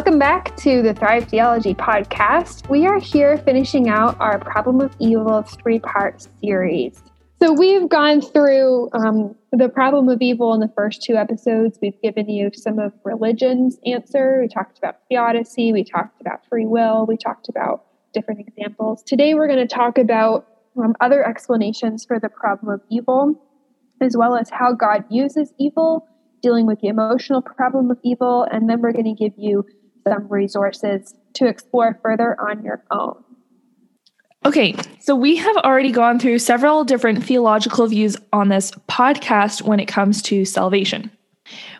Welcome back to the Thrive Theology podcast. We are here finishing out our Problem of Evil three part series. So, we've gone through um, the problem of evil in the first two episodes. We've given you some of religion's answer. We talked about theodicy, we talked about free will, we talked about different examples. Today, we're going to talk about um, other explanations for the problem of evil, as well as how God uses evil dealing with the emotional problem of evil, and then we're going to give you some resources to explore further on your own. Okay, so we have already gone through several different theological views on this podcast when it comes to salvation.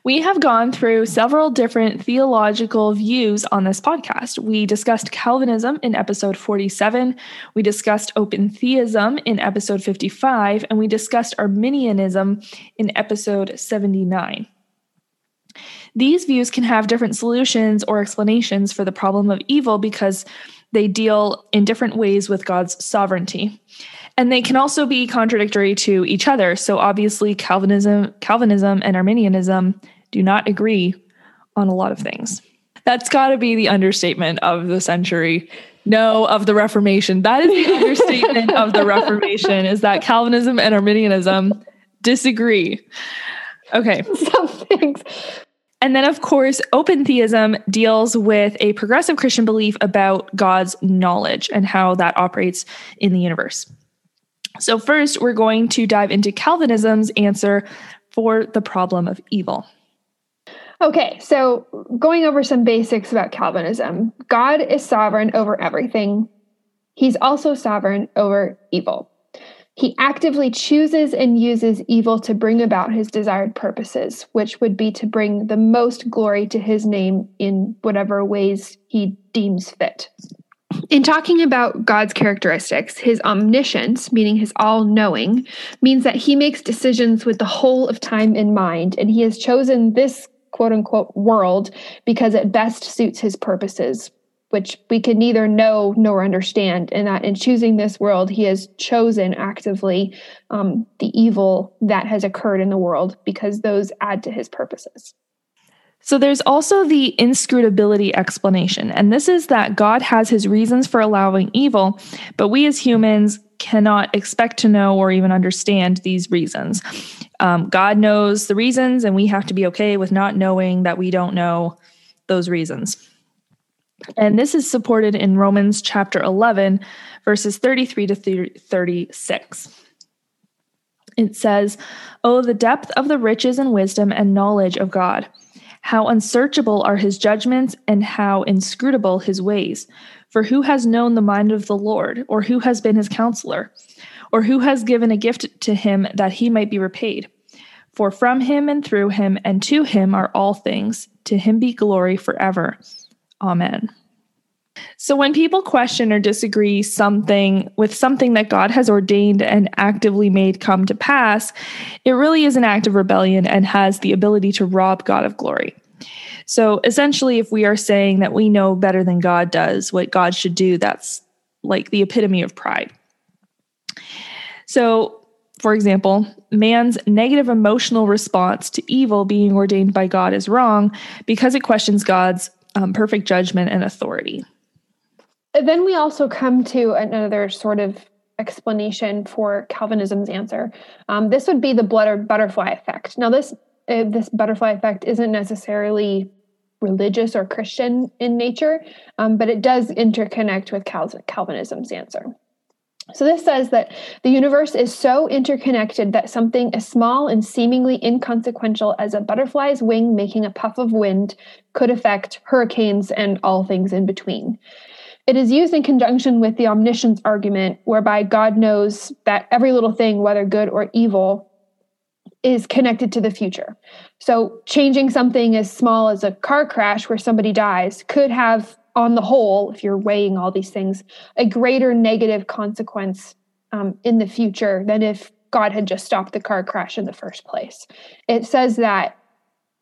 We have gone through several different theological views on this podcast. We discussed Calvinism in episode 47, we discussed open theism in episode 55, and we discussed Arminianism in episode 79. These views can have different solutions or explanations for the problem of evil because they deal in different ways with God's sovereignty. And they can also be contradictory to each other. So obviously Calvinism, Calvinism and Arminianism do not agree on a lot of things. That's got to be the understatement of the century. No, of the Reformation. That is the understatement of the Reformation is that Calvinism and Arminianism disagree. Okay. Some things and then, of course, open theism deals with a progressive Christian belief about God's knowledge and how that operates in the universe. So, first, we're going to dive into Calvinism's answer for the problem of evil. Okay, so going over some basics about Calvinism God is sovereign over everything, He's also sovereign over evil. He actively chooses and uses evil to bring about his desired purposes, which would be to bring the most glory to his name in whatever ways he deems fit. In talking about God's characteristics, his omniscience, meaning his all knowing, means that he makes decisions with the whole of time in mind, and he has chosen this quote unquote world because it best suits his purposes, which we can neither know nor understand. And that in choosing this world, he has chosen actively um, the evil that has occurred in the world because those add to his purposes. So there's also the inscrutability explanation. And this is that God has his reasons for allowing evil, but we as humans cannot expect to know or even understand these reasons. Um, God knows the reasons, and we have to be okay with not knowing that we don't know those reasons. And this is supported in Romans chapter 11, verses 33 to 36. It says, Oh, the depth of the riches and wisdom and knowledge of God! How unsearchable are his judgments and how inscrutable his ways! For who has known the mind of the Lord, or who has been his counselor, or who has given a gift to him that he might be repaid? For from him and through him and to him are all things, to him be glory forever. Amen. So when people question or disagree something with something that God has ordained and actively made come to pass, it really is an act of rebellion and has the ability to rob God of glory. So essentially, if we are saying that we know better than God does what God should do, that's like the epitome of pride. So, for example, man's negative emotional response to evil being ordained by God is wrong because it questions God's um, perfect judgment and authority. Then we also come to another sort of explanation for Calvinism's answer. Um, this would be the butterfly effect. Now, this uh, this butterfly effect isn't necessarily religious or Christian in nature, um, but it does interconnect with Cal- Calvinism's answer. So, this says that the universe is so interconnected that something as small and seemingly inconsequential as a butterfly's wing making a puff of wind could affect hurricanes and all things in between. It is used in conjunction with the omniscience argument, whereby God knows that every little thing, whether good or evil, is connected to the future. So, changing something as small as a car crash where somebody dies could have, on the whole, if you're weighing all these things, a greater negative consequence um, in the future than if God had just stopped the car crash in the first place. It says that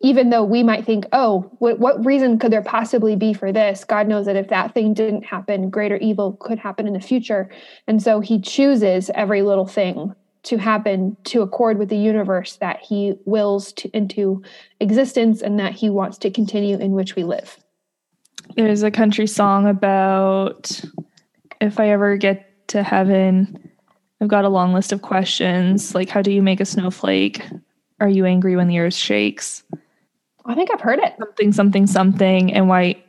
even though we might think, oh, what, what reason could there possibly be for this? God knows that if that thing didn't happen, greater evil could happen in the future. And so he chooses every little thing to happen to accord with the universe that he wills to, into existence and that he wants to continue in which we live. There's a country song about if I ever get to heaven, I've got a long list of questions like how do you make a snowflake? Are you angry when the earth shakes? I think I've heard it. Something, something, something. And why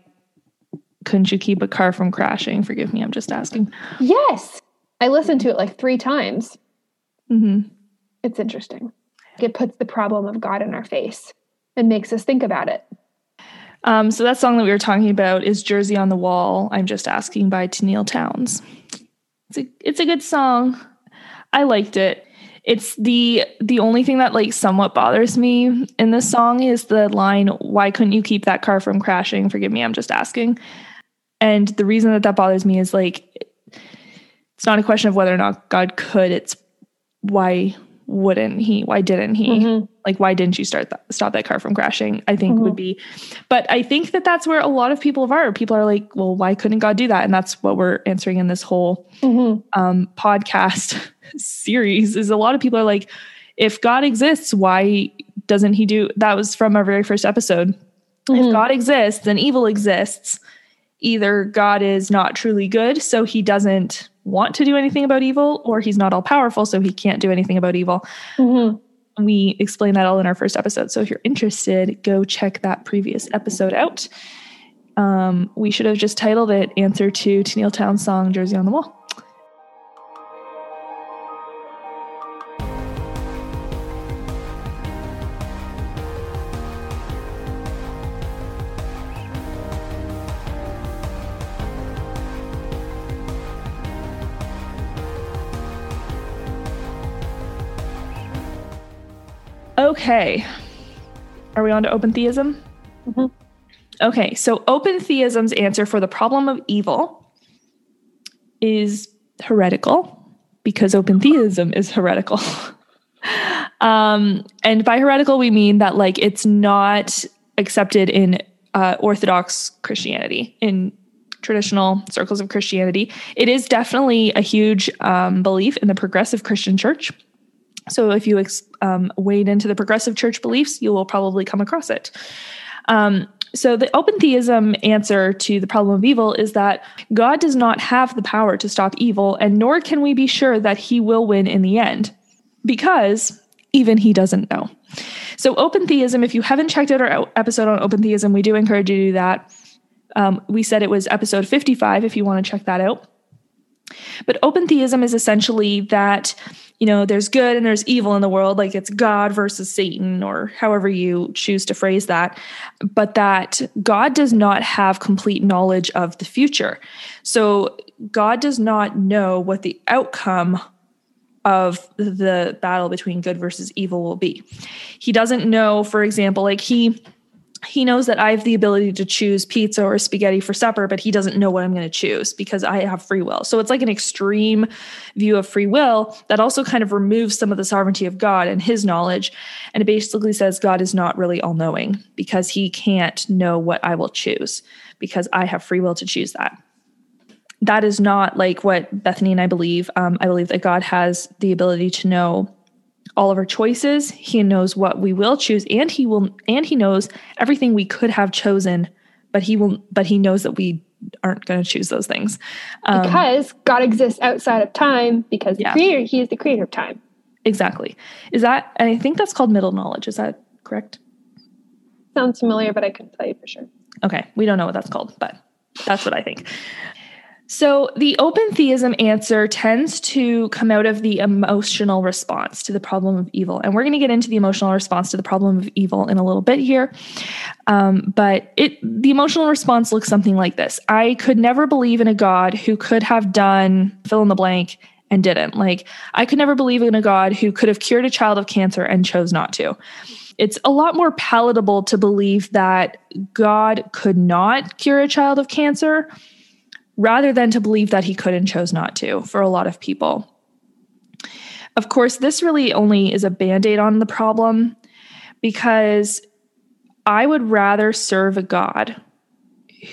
couldn't you keep a car from crashing? Forgive me, I'm just asking. Yes. I listened to it like three times. hmm It's interesting. It puts the problem of God in our face and makes us think about it. Um, so that song that we were talking about is Jersey on the Wall. I'm just asking by Tenille Townes. It's a it's a good song. I liked it. It's the the only thing that like somewhat bothers me in this song is the line why couldn't you keep that car from crashing? Forgive me, I'm just asking. And the reason that that bothers me is like it's not a question of whether or not God could, it's why wouldn't he? Why didn't he? Mhm. Like why didn't you start that stop that car from crashing? I think would be. But I think that that's where a lot of people are. People are like, well, why couldn't God do that? And that's what we're answering in this whole Mhm. um, podcast series is a lot of people are like, if God exists, why doesn't he do that was from our very first episode. If Mhm. God exists then evil exists, either God is not truly good, so he doesn't want to do anything about evil, or he's not all powerful, so he can't do anything about evil. Mhm. We explain that all in our first episode. So if you're interested, go check that previous episode out. Um, we should have just titled it Answer to Tenille Townes' song Jersey on the Wall. Okay. Are we on to open theism? Mhm. Okay, so open theism's answer for the problem of evil is heretical because open theism is heretical. um, and by heretical, we mean that like it's not accepted in uh, Orthodox Christianity, in traditional circles of Christianity. It is definitely a huge um, belief in the progressive Christian church. So if you um, wade into the progressive church beliefs, you will probably come across it. Um, so the open theism answer to the problem of evil is that God does not have the power to stop evil, and nor can we be sure that he will win in the end, because even he doesn't know. So open theism, if you haven't checked out our episode on open theism, we do encourage you to do that. Um, we said it was episode 55 if you want to check that out. But open theism is essentially that, you know, there's good and there's evil in the world, like it's God versus Satan, or however you choose to phrase that, but that God does not have complete knowledge of the future. So God does not know what the outcome of the battle between good versus evil will be. He doesn't know, for example, like he he knows that I have the ability to choose pizza or spaghetti for supper, but he doesn't know what I'm going to choose because I have free will. So it's like an extreme view of free will that also kind of removes some of the sovereignty of God and his knowledge. And it basically says God is not really all knowing because he can't know what I will choose because I have free will to choose that. That is not like what Bethany and I believe. Um, I believe that God has the ability to know all of our choices. He knows what we will choose and he will and he knows everything we could have chosen, but he will but he knows that we aren't going to choose those things. Um, because God exists outside of time because the creator he is the creator of time. exactly. Is that and I think that's called middle knowledge. Is that correct? Sounds familiar, but I couldn't tell you for sure. Okay, we don't know what that's called, but that's what I think. So, the open theism answer tends to come out of the emotional response to the problem of evil. And we're going to get into the emotional response to the problem of evil in a little bit here. Um, but it the emotional response looks something like this I could never believe in a God who could have done fill in the blank and didn't. Like, I could never believe in a God who could have cured a child of cancer and chose not to it's a lot more palatable to believe that God could not cure a child of cancer rather than to believe that he could and chose not to for a lot of people. Of course, this really only is a band aid on the problem because I would rather serve a God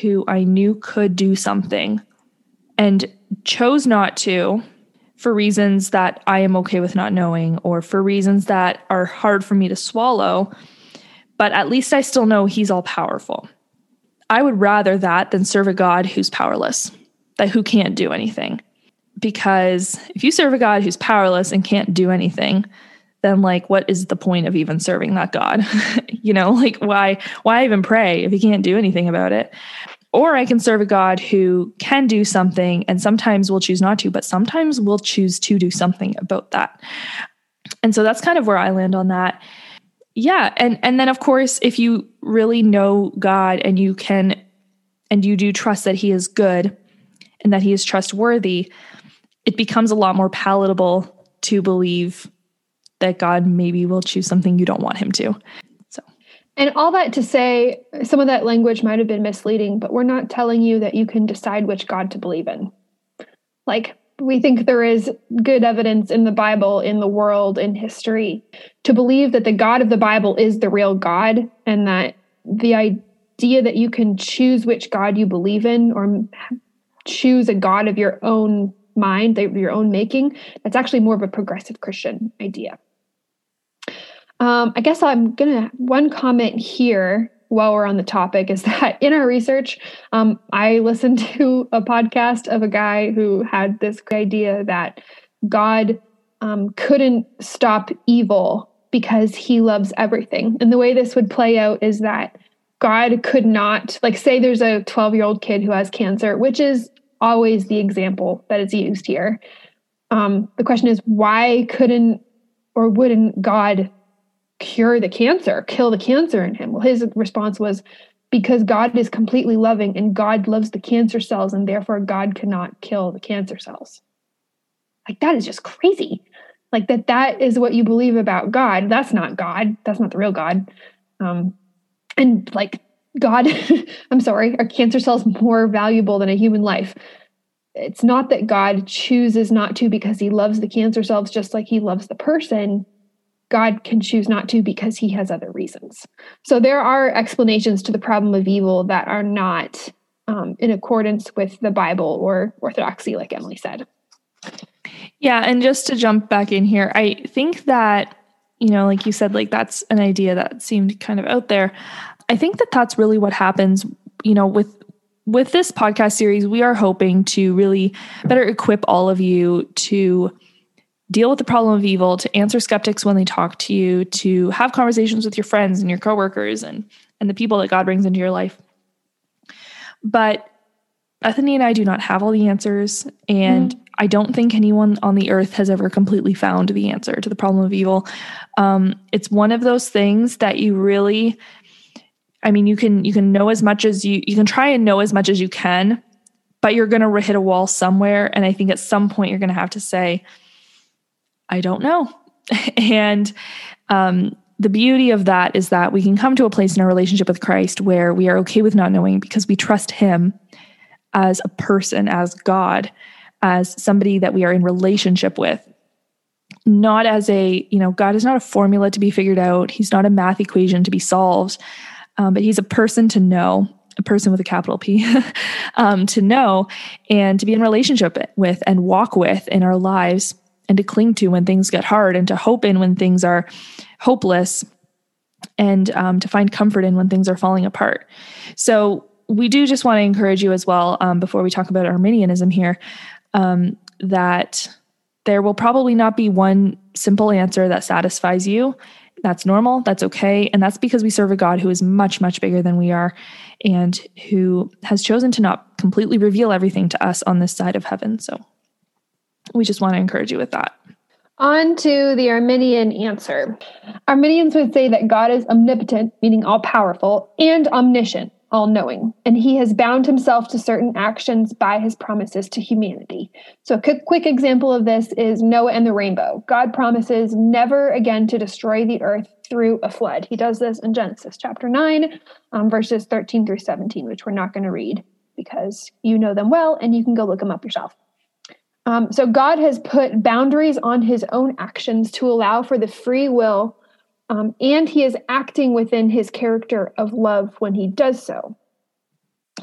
who I knew could do something and chose not to for reasons that I am okay with not knowing or for reasons that are hard for me to swallow, but at least I still know he's all powerful. I would rather that than serve a God who's powerless, that who can't do anything. Because if you serve a God who's powerless and can't do anything, then like what is the point of even serving that God? you know, like why why even pray if he can't do anything about it? Or I can serve a God who can do something and sometimes will choose not to, but sometimes will choose to do something about that. And so that's kind of where I land on that. Yeah, and and then of course if you really know God and you can and you do trust that he is good and that he is trustworthy, it becomes a lot more palatable to believe that God maybe will choose something you don't want him to. So And all that to say, some of that language might have been misleading, but we're not telling you that you can decide which God to believe in. Like, we think there is good evidence in the Bible, in the world, in history, to believe that the God of the Bible is the real God, and that the idea that you can choose which God you believe in or choose a God of your own mind, your own making, that's actually more of a progressive Christian idea. Um, I guess I'm gonna one comment here while we're on the topic is that in our research, um, I listened to a podcast of a guy who had this idea that God um, couldn't stop evil because he loves everything. And the way this would play out is that God could not, like, say there's a 12 year old kid who has cancer, which is always the example that is used here. Um, the question is, why couldn't or wouldn't God cure the cancer, kill the cancer in him? Well, his response was because God is completely loving and God loves the cancer cells, and therefore God cannot kill the cancer cells. Like, that is just crazy. Like, that that is what you believe about God. That's not God. That's not the real God. Um, and like, God, I'm sorry, are cancer cells more valuable than a human life? It's not that God chooses not to because he loves the cancer cells just like he loves the person God can choose not to because he has other reasons. So there are explanations to the problem of evil that are not um, in accordance with the Bible or orthodoxy, like Emily said. Yeah. And just to jump back in here, I think that, you know, like you said, like that's an idea that seemed kind of out there. I think that that's really what happens, you know, with with this podcast series, we are hoping to really better equip all of you to deal with the problem of evil, to answer skeptics when they talk to you, to have conversations with your friends and your coworkers and and the people that God brings into your life. But Bethany and I do not have all the answers, and mm. I don't think anyone on the earth has ever completely found the answer to the problem of evil. Um, it's one of those things that you really, I mean, you can you can know as much as you you can try and know as much as you can, but you're going to hit a wall somewhere, and I think at some point you're going to have to say, I don't know. and um, the beauty of that is that we can come to a place in our relationship with Christ where we are okay with not knowing because we trust Him as a person, as God, as somebody that we are in relationship with. Not as a, you know, God is not a formula to be figured out. He's not a math equation to be solved, um, but He's a person to know, a person with a capital P, um, to know and to be in relationship with and walk with in our lives and to cling to when things get hard and to hope in when things are hopeless and um, to find comfort in when things are falling apart. So, we do just want to encourage you as well, um, before we talk about Arminianism here, um, that there will probably not be one simple answer that satisfies you. That's normal. That's okay. And that's because we serve a God who is much, much bigger than we are and who has chosen to not completely reveal everything to us on this side of heaven. So, we just want to encourage you with that. On to the Arminian answer. Arminians would say that God is omnipotent, meaning all powerful, and omniscient, all knowing, and he has bound himself to certain actions by his promises to humanity. So, a quick, quick example of this is Noah and the rainbow. God promises never again to destroy the earth through a flood. He does this in Genesis chapter 9, um, verses 13 through 17, which we're not going to read because you know them well and you can go look them up yourself. Um, so God has put boundaries on his own actions to allow for the free will, um, and he is acting within his character of love when he does so.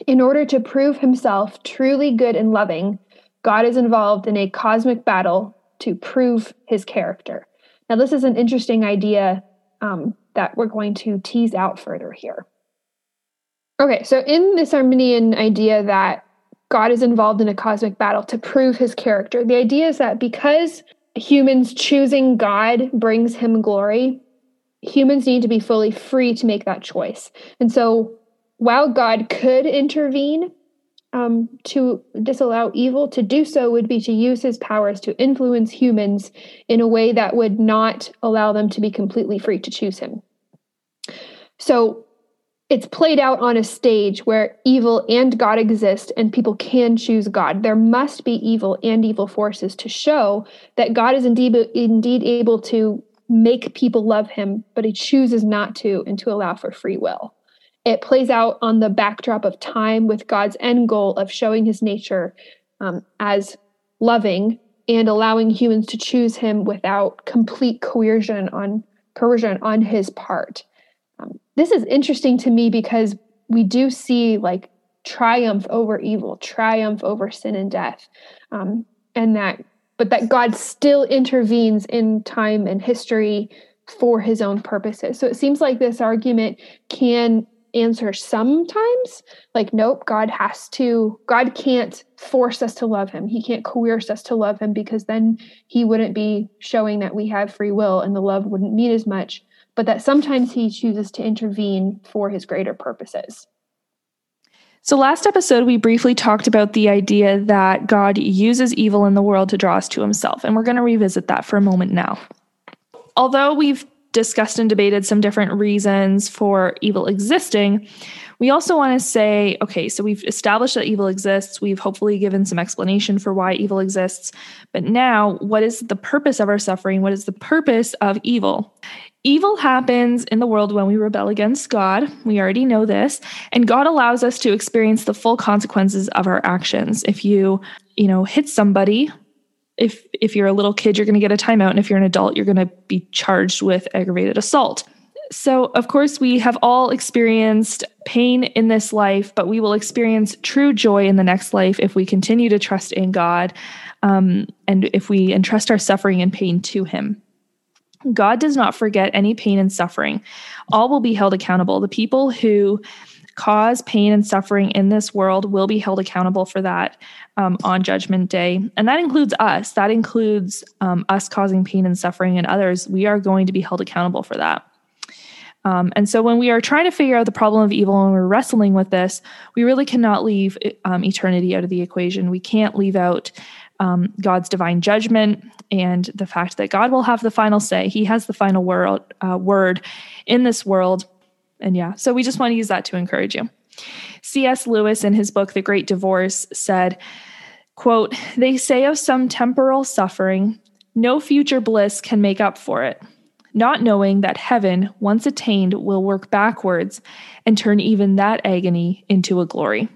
In order to prove himself truly good and loving, God is involved in a cosmic battle to prove his character. Now, this is an interesting idea um, that we're going to tease out further here. Okay, so in this Arminian idea that God is involved in a cosmic battle to prove his character, the idea is that because humans choosing God brings him glory, humans need to be fully free to make that choice. And so while God could intervene um, to disallow evil, to do so would be to use his powers to influence humans in a way that would not allow them to be completely free to choose him. So it's played out on a stage where evil and God exist and people can choose God. There must be evil and evil forces to show that God is indeed, indeed able to make people love him, but he chooses not to and to allow for free will. It plays out on the backdrop of time with God's end goal of showing his nature um, as loving and allowing humans to choose him without complete coercion on coercion on his part. This is interesting to me because we do see like triumph over evil, triumph over sin and death, um, and that but that God still intervenes in time and history for his own purposes. So it seems like this argument can answer sometimes like nope god has to god can't force us to love him he can't coerce us to love him because then he wouldn't be showing that we have free will and the love wouldn't mean as much but that sometimes he chooses to intervene for his greater purposes so, last episode, we briefly talked about the idea that God uses evil in the world to draw us to himself, and we're going to revisit that for a moment now. Although we've discussed and debated some different reasons for evil existing, we also want to say okay, so we've established that evil exists. We've hopefully given some explanation for why evil exists. But now, what is the purpose of our suffering? What is the purpose of evil? Evil happens in the world when we rebel against God. We already know this. And God allows us to experience the full consequences of our actions. If you, you know, hit somebody, if if you're a little kid, you're going to get a timeout and if you're an adult, you're going to be charged with aggravated assault. So, of course, we have all experienced pain in this life, but we will experience true joy in the next life if we continue to trust in God um, and if we entrust our suffering and pain to Him. God does not forget any pain and suffering. All will be held accountable. The people who cause pain and suffering in this world will be held accountable for that um, on Judgment Day. And that includes us. That includes um, us causing pain and suffering in others. We are going to be held accountable for that. Um, and so, when we are trying to figure out the problem of evil and we're wrestling with this, we really cannot leave um, eternity out of the equation. We can't leave out um, God's divine judgment and the fact that God will have the final say. He has the final word, uh, word in this world. And yeah, so we just want to use that to encourage you. C.S. Lewis, in his book, The Great Divorce, said, quote, They say of some temporal suffering, no future bliss can make up for it, not knowing that heaven, once attained, will work backwards and turn even that agony into a glory.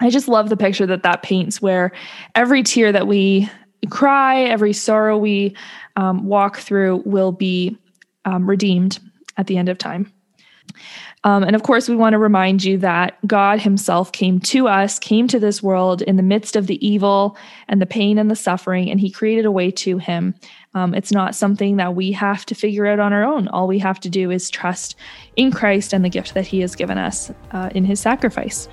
I just love the picture that that paints where every tear that we cry, every sorrow we um, walk through will be um, redeemed at the end of time. Um, and of course, we want to remind you that God Himself came to us, came to this world in the midst of the evil and the pain and the suffering, and He created a way to Him. Um, it's not something that we have to figure out on our own. All we have to do is trust in Christ and the gift that He has given us uh, in His sacrifice.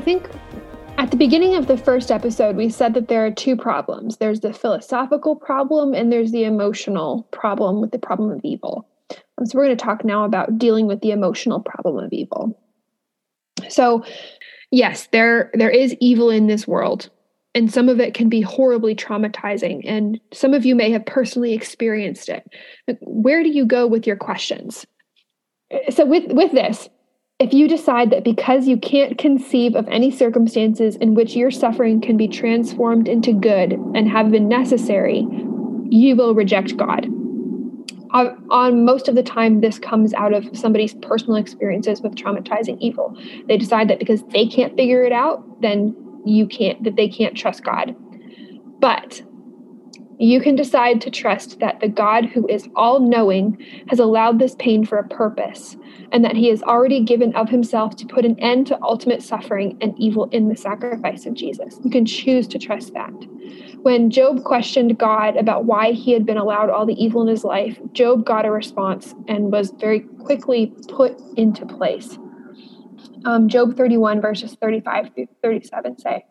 I think at the beginning of the first episode, we said that there are two problems there's the philosophical problem, and there's the emotional problem with the problem of evil. So we're going to talk now about dealing with the emotional problem of evil. So, yes, there there is evil in this world, and some of it can be horribly traumatizing, and some of you may have personally experienced it. Where do you go with your questions? So with with this, if you decide that because you can't conceive of any circumstances in which your suffering can be transformed into good and have been necessary, you will reject God. On, most of the time, this comes out of somebody's personal experiences with traumatizing evil. They decide that because they can't figure it out, then you can't, that they can't trust God. But You can decide to trust that the God who is all knowing has allowed this pain for a purpose, and that he has already given of himself to put an end to ultimate suffering and evil in the sacrifice of Jesus. You can choose to trust that. When Job questioned God about why he had been allowed all the evil in his life, Job got a response and was very quickly put into place. Um, Job 31, verses 35 through 37 say,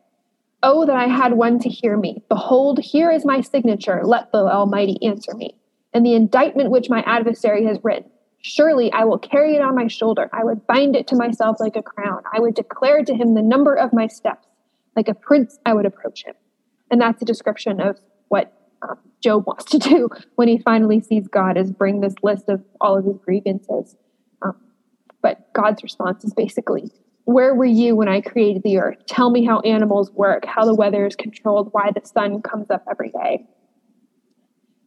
Oh, that I had one to hear me. Behold, here is my signature. Let the Almighty answer me. And the indictment which my adversary has written. Surely I will carry it on my shoulder. I would bind it to myself like a crown. I would declare to him the number of my steps. Like a prince, I would approach him. And that's a description of what um, Job wants to do when he finally sees God is bring this list of all of his grievances. Um, but God's response is basically, where were you when I created the earth? Tell me how animals work, how the weather is controlled, why the sun comes up every day.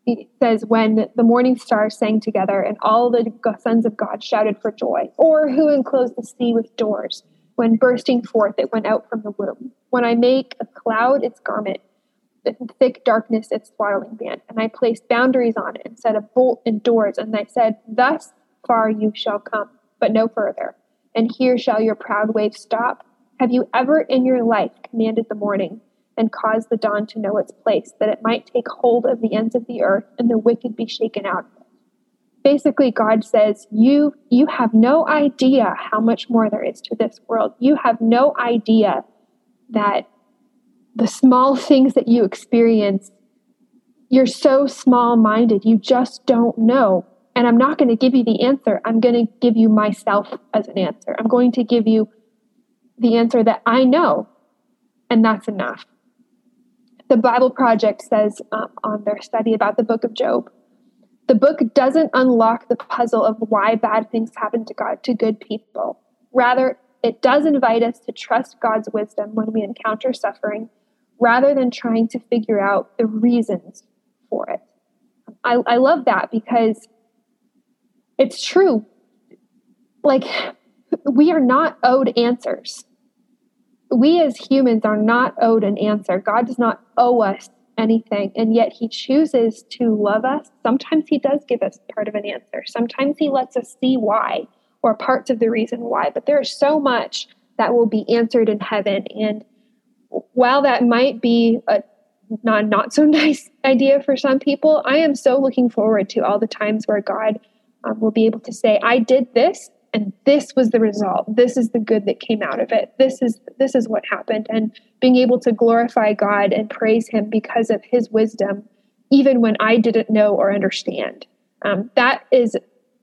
He says, when the morning stars sang together and all the sons of God shouted for joy, or who enclosed the sea with doors, when bursting forth it went out from the womb. When I make a cloud its garment, the thick darkness its swaddling band, and I placed boundaries on it and set a bolt and doors, and I said, Thus far you shall come, but no further and here shall your proud waves stop? Have you ever in your life commanded the morning and caused the dawn to know its place, that it might take hold of the ends of the earth and the wicked be shaken out of it? Basically, God says, you, you have no idea how much more there is to this world. You have no idea that the small things that you experience, you're so small minded, you just don't know and I'm not going to give you the answer. I'm going to give you myself as an answer. I'm going to give you the answer that I know, and that's enough. The Bible Project says um, on their study about the book of Job the book doesn't unlock the puzzle of why bad things happen to God to good people. Rather, it does invite us to trust God's wisdom when we encounter suffering rather than trying to figure out the reasons for it. I, I love that because it's true. Like, we are not owed answers. We as humans are not owed an answer. God does not owe us anything, and yet He chooses to love us. Sometimes He does give us part of an answer, sometimes He lets us see why or parts of the reason why, but there is so much that will be answered in heaven. And while that might be a not, not so nice idea for some people, I am so looking forward to all the times where God um, will be able to say, I did this and this was the result. This is the good that came out of it. This is this is what happened. And being able to glorify God and praise him because of his wisdom, even when I didn't know or understand. Um, that is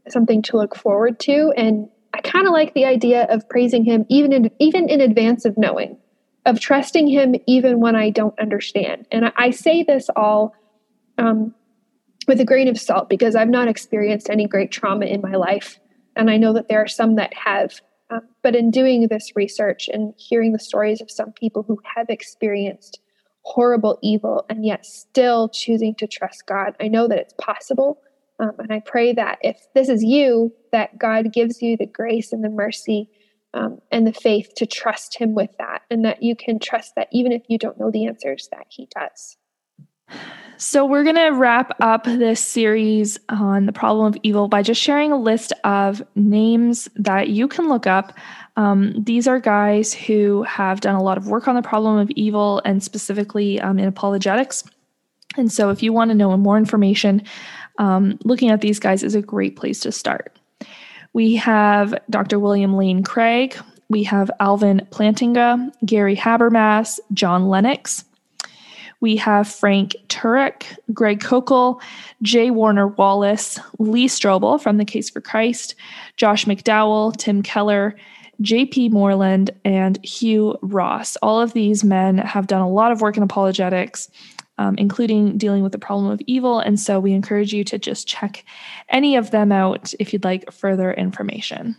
something to look forward to. And I kind of like the idea of praising him even in even in advance of knowing, of trusting him even when I don't understand. And I, I say this all um, with a grain of salt because I've not experienced any great trauma in my life. And I know that there are some that have. Um, but in doing this research and hearing the stories of some people who have experienced horrible evil and yet still choosing to trust God, I know that it's possible. Um, and I pray that if this is you, that God gives you the grace and the mercy um, and the faith to trust Him with that, and that you can trust that even if you don't know the answers, that He does. So, we're going to wrap up this series on the problem of evil by just sharing a list of names that you can look up. Um, these are guys who have done a lot of work on the problem of evil and specifically um, in apologetics. And so, if you want to know more information, um, looking at these guys is a great place to start. We have Dr. William Lane Craig, we have Alvin Plantinga, Gary Habermas, John Lennox. We have Frank Turek, Greg Koukl, J. Warner Wallace, Lee Strobel from The Case for Christ, Josh McDowell, Tim Keller, J.P. Moreland, and Hugh Ross. All of these men have done a lot of work in apologetics. Um, including dealing with the problem of evil. And so we encourage you to just check any of them out if you'd like further information.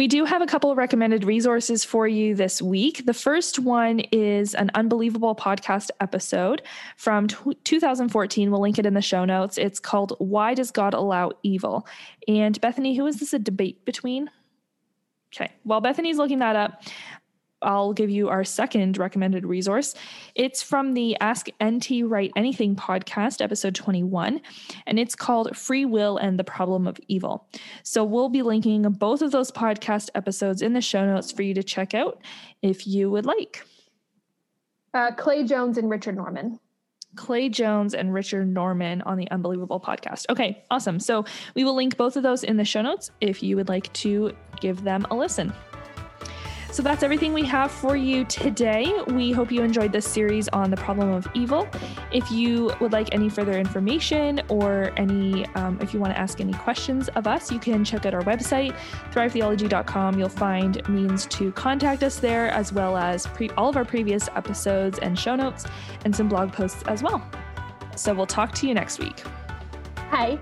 We do have a couple of recommended resources for you this week. The first one is an unbelievable podcast episode from t- 2014. We'll link it in the show notes. It's called Why Does God Allow Evil? And Bethany, who is this a debate between? Okay, while Bethany's looking that up, I'll give you our second recommended resource. It's from the Ask NT Wright Anything podcast, episode 21, and it's called Free Will and the Problem of Evil. So we'll be linking both of those podcast episodes in the show notes for you to check out if you would like. Uh, Clay Jones and Richard Norman. Clay Jones and Richard Norman on the Unbelievable podcast. Okay, awesome. So we will link both of those in the show notes if you would like to give them a listen. So that's everything we have for you today. We hope you enjoyed this series on the problem of evil. If you would like any further information or any, um, if you want to ask any questions of us, you can check out our website, thrivetheology.com. You'll find means to contact us there, as well as pre- all of our previous episodes and show notes and some blog posts as well. So we'll talk to you next week. Hi.